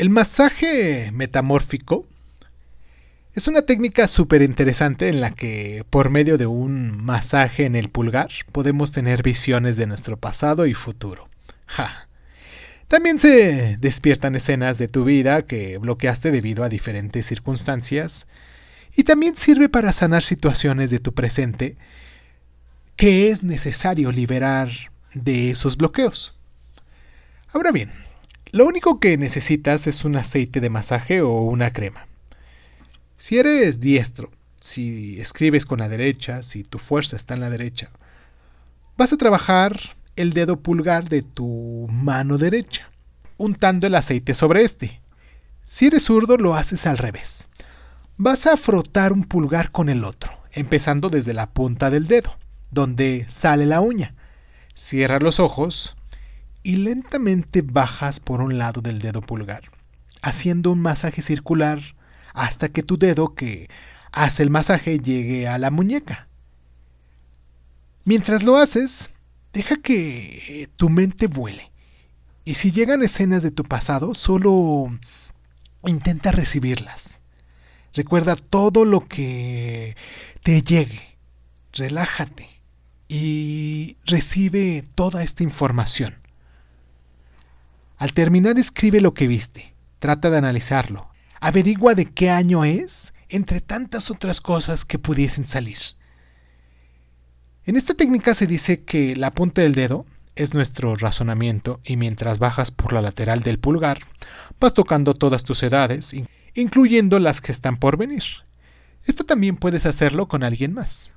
El masaje metamórfico es una técnica súper interesante en la que por medio de un masaje en el pulgar podemos tener visiones de nuestro pasado y futuro. También se despiertan escenas de tu vida que bloqueaste debido a diferentes circunstancias y también sirve para sanar situaciones de tu presente que es necesario liberar de esos bloqueos. Ahora bien, lo único que necesitas es un aceite de masaje o una crema. Si eres diestro, si escribes con la derecha, si tu fuerza está en la derecha, vas a trabajar el dedo pulgar de tu mano derecha, untando el aceite sobre este. Si eres zurdo, lo haces al revés. Vas a frotar un pulgar con el otro, empezando desde la punta del dedo, donde sale la uña. Cierra los ojos y lentamente bajas por un lado del dedo pulgar, haciendo un masaje circular hasta que tu dedo que hace el masaje llegue a la muñeca. Mientras lo haces, deja que tu mente vuele. Y si llegan escenas de tu pasado, solo intenta recibirlas. Recuerda todo lo que te llegue. Relájate y recibe toda esta información. Al terminar escribe lo que viste, trata de analizarlo, averigua de qué año es, entre tantas otras cosas que pudiesen salir. En esta técnica se dice que la punta del dedo es nuestro razonamiento y mientras bajas por la lateral del pulgar, vas tocando todas tus edades, incluyendo las que están por venir. Esto también puedes hacerlo con alguien más.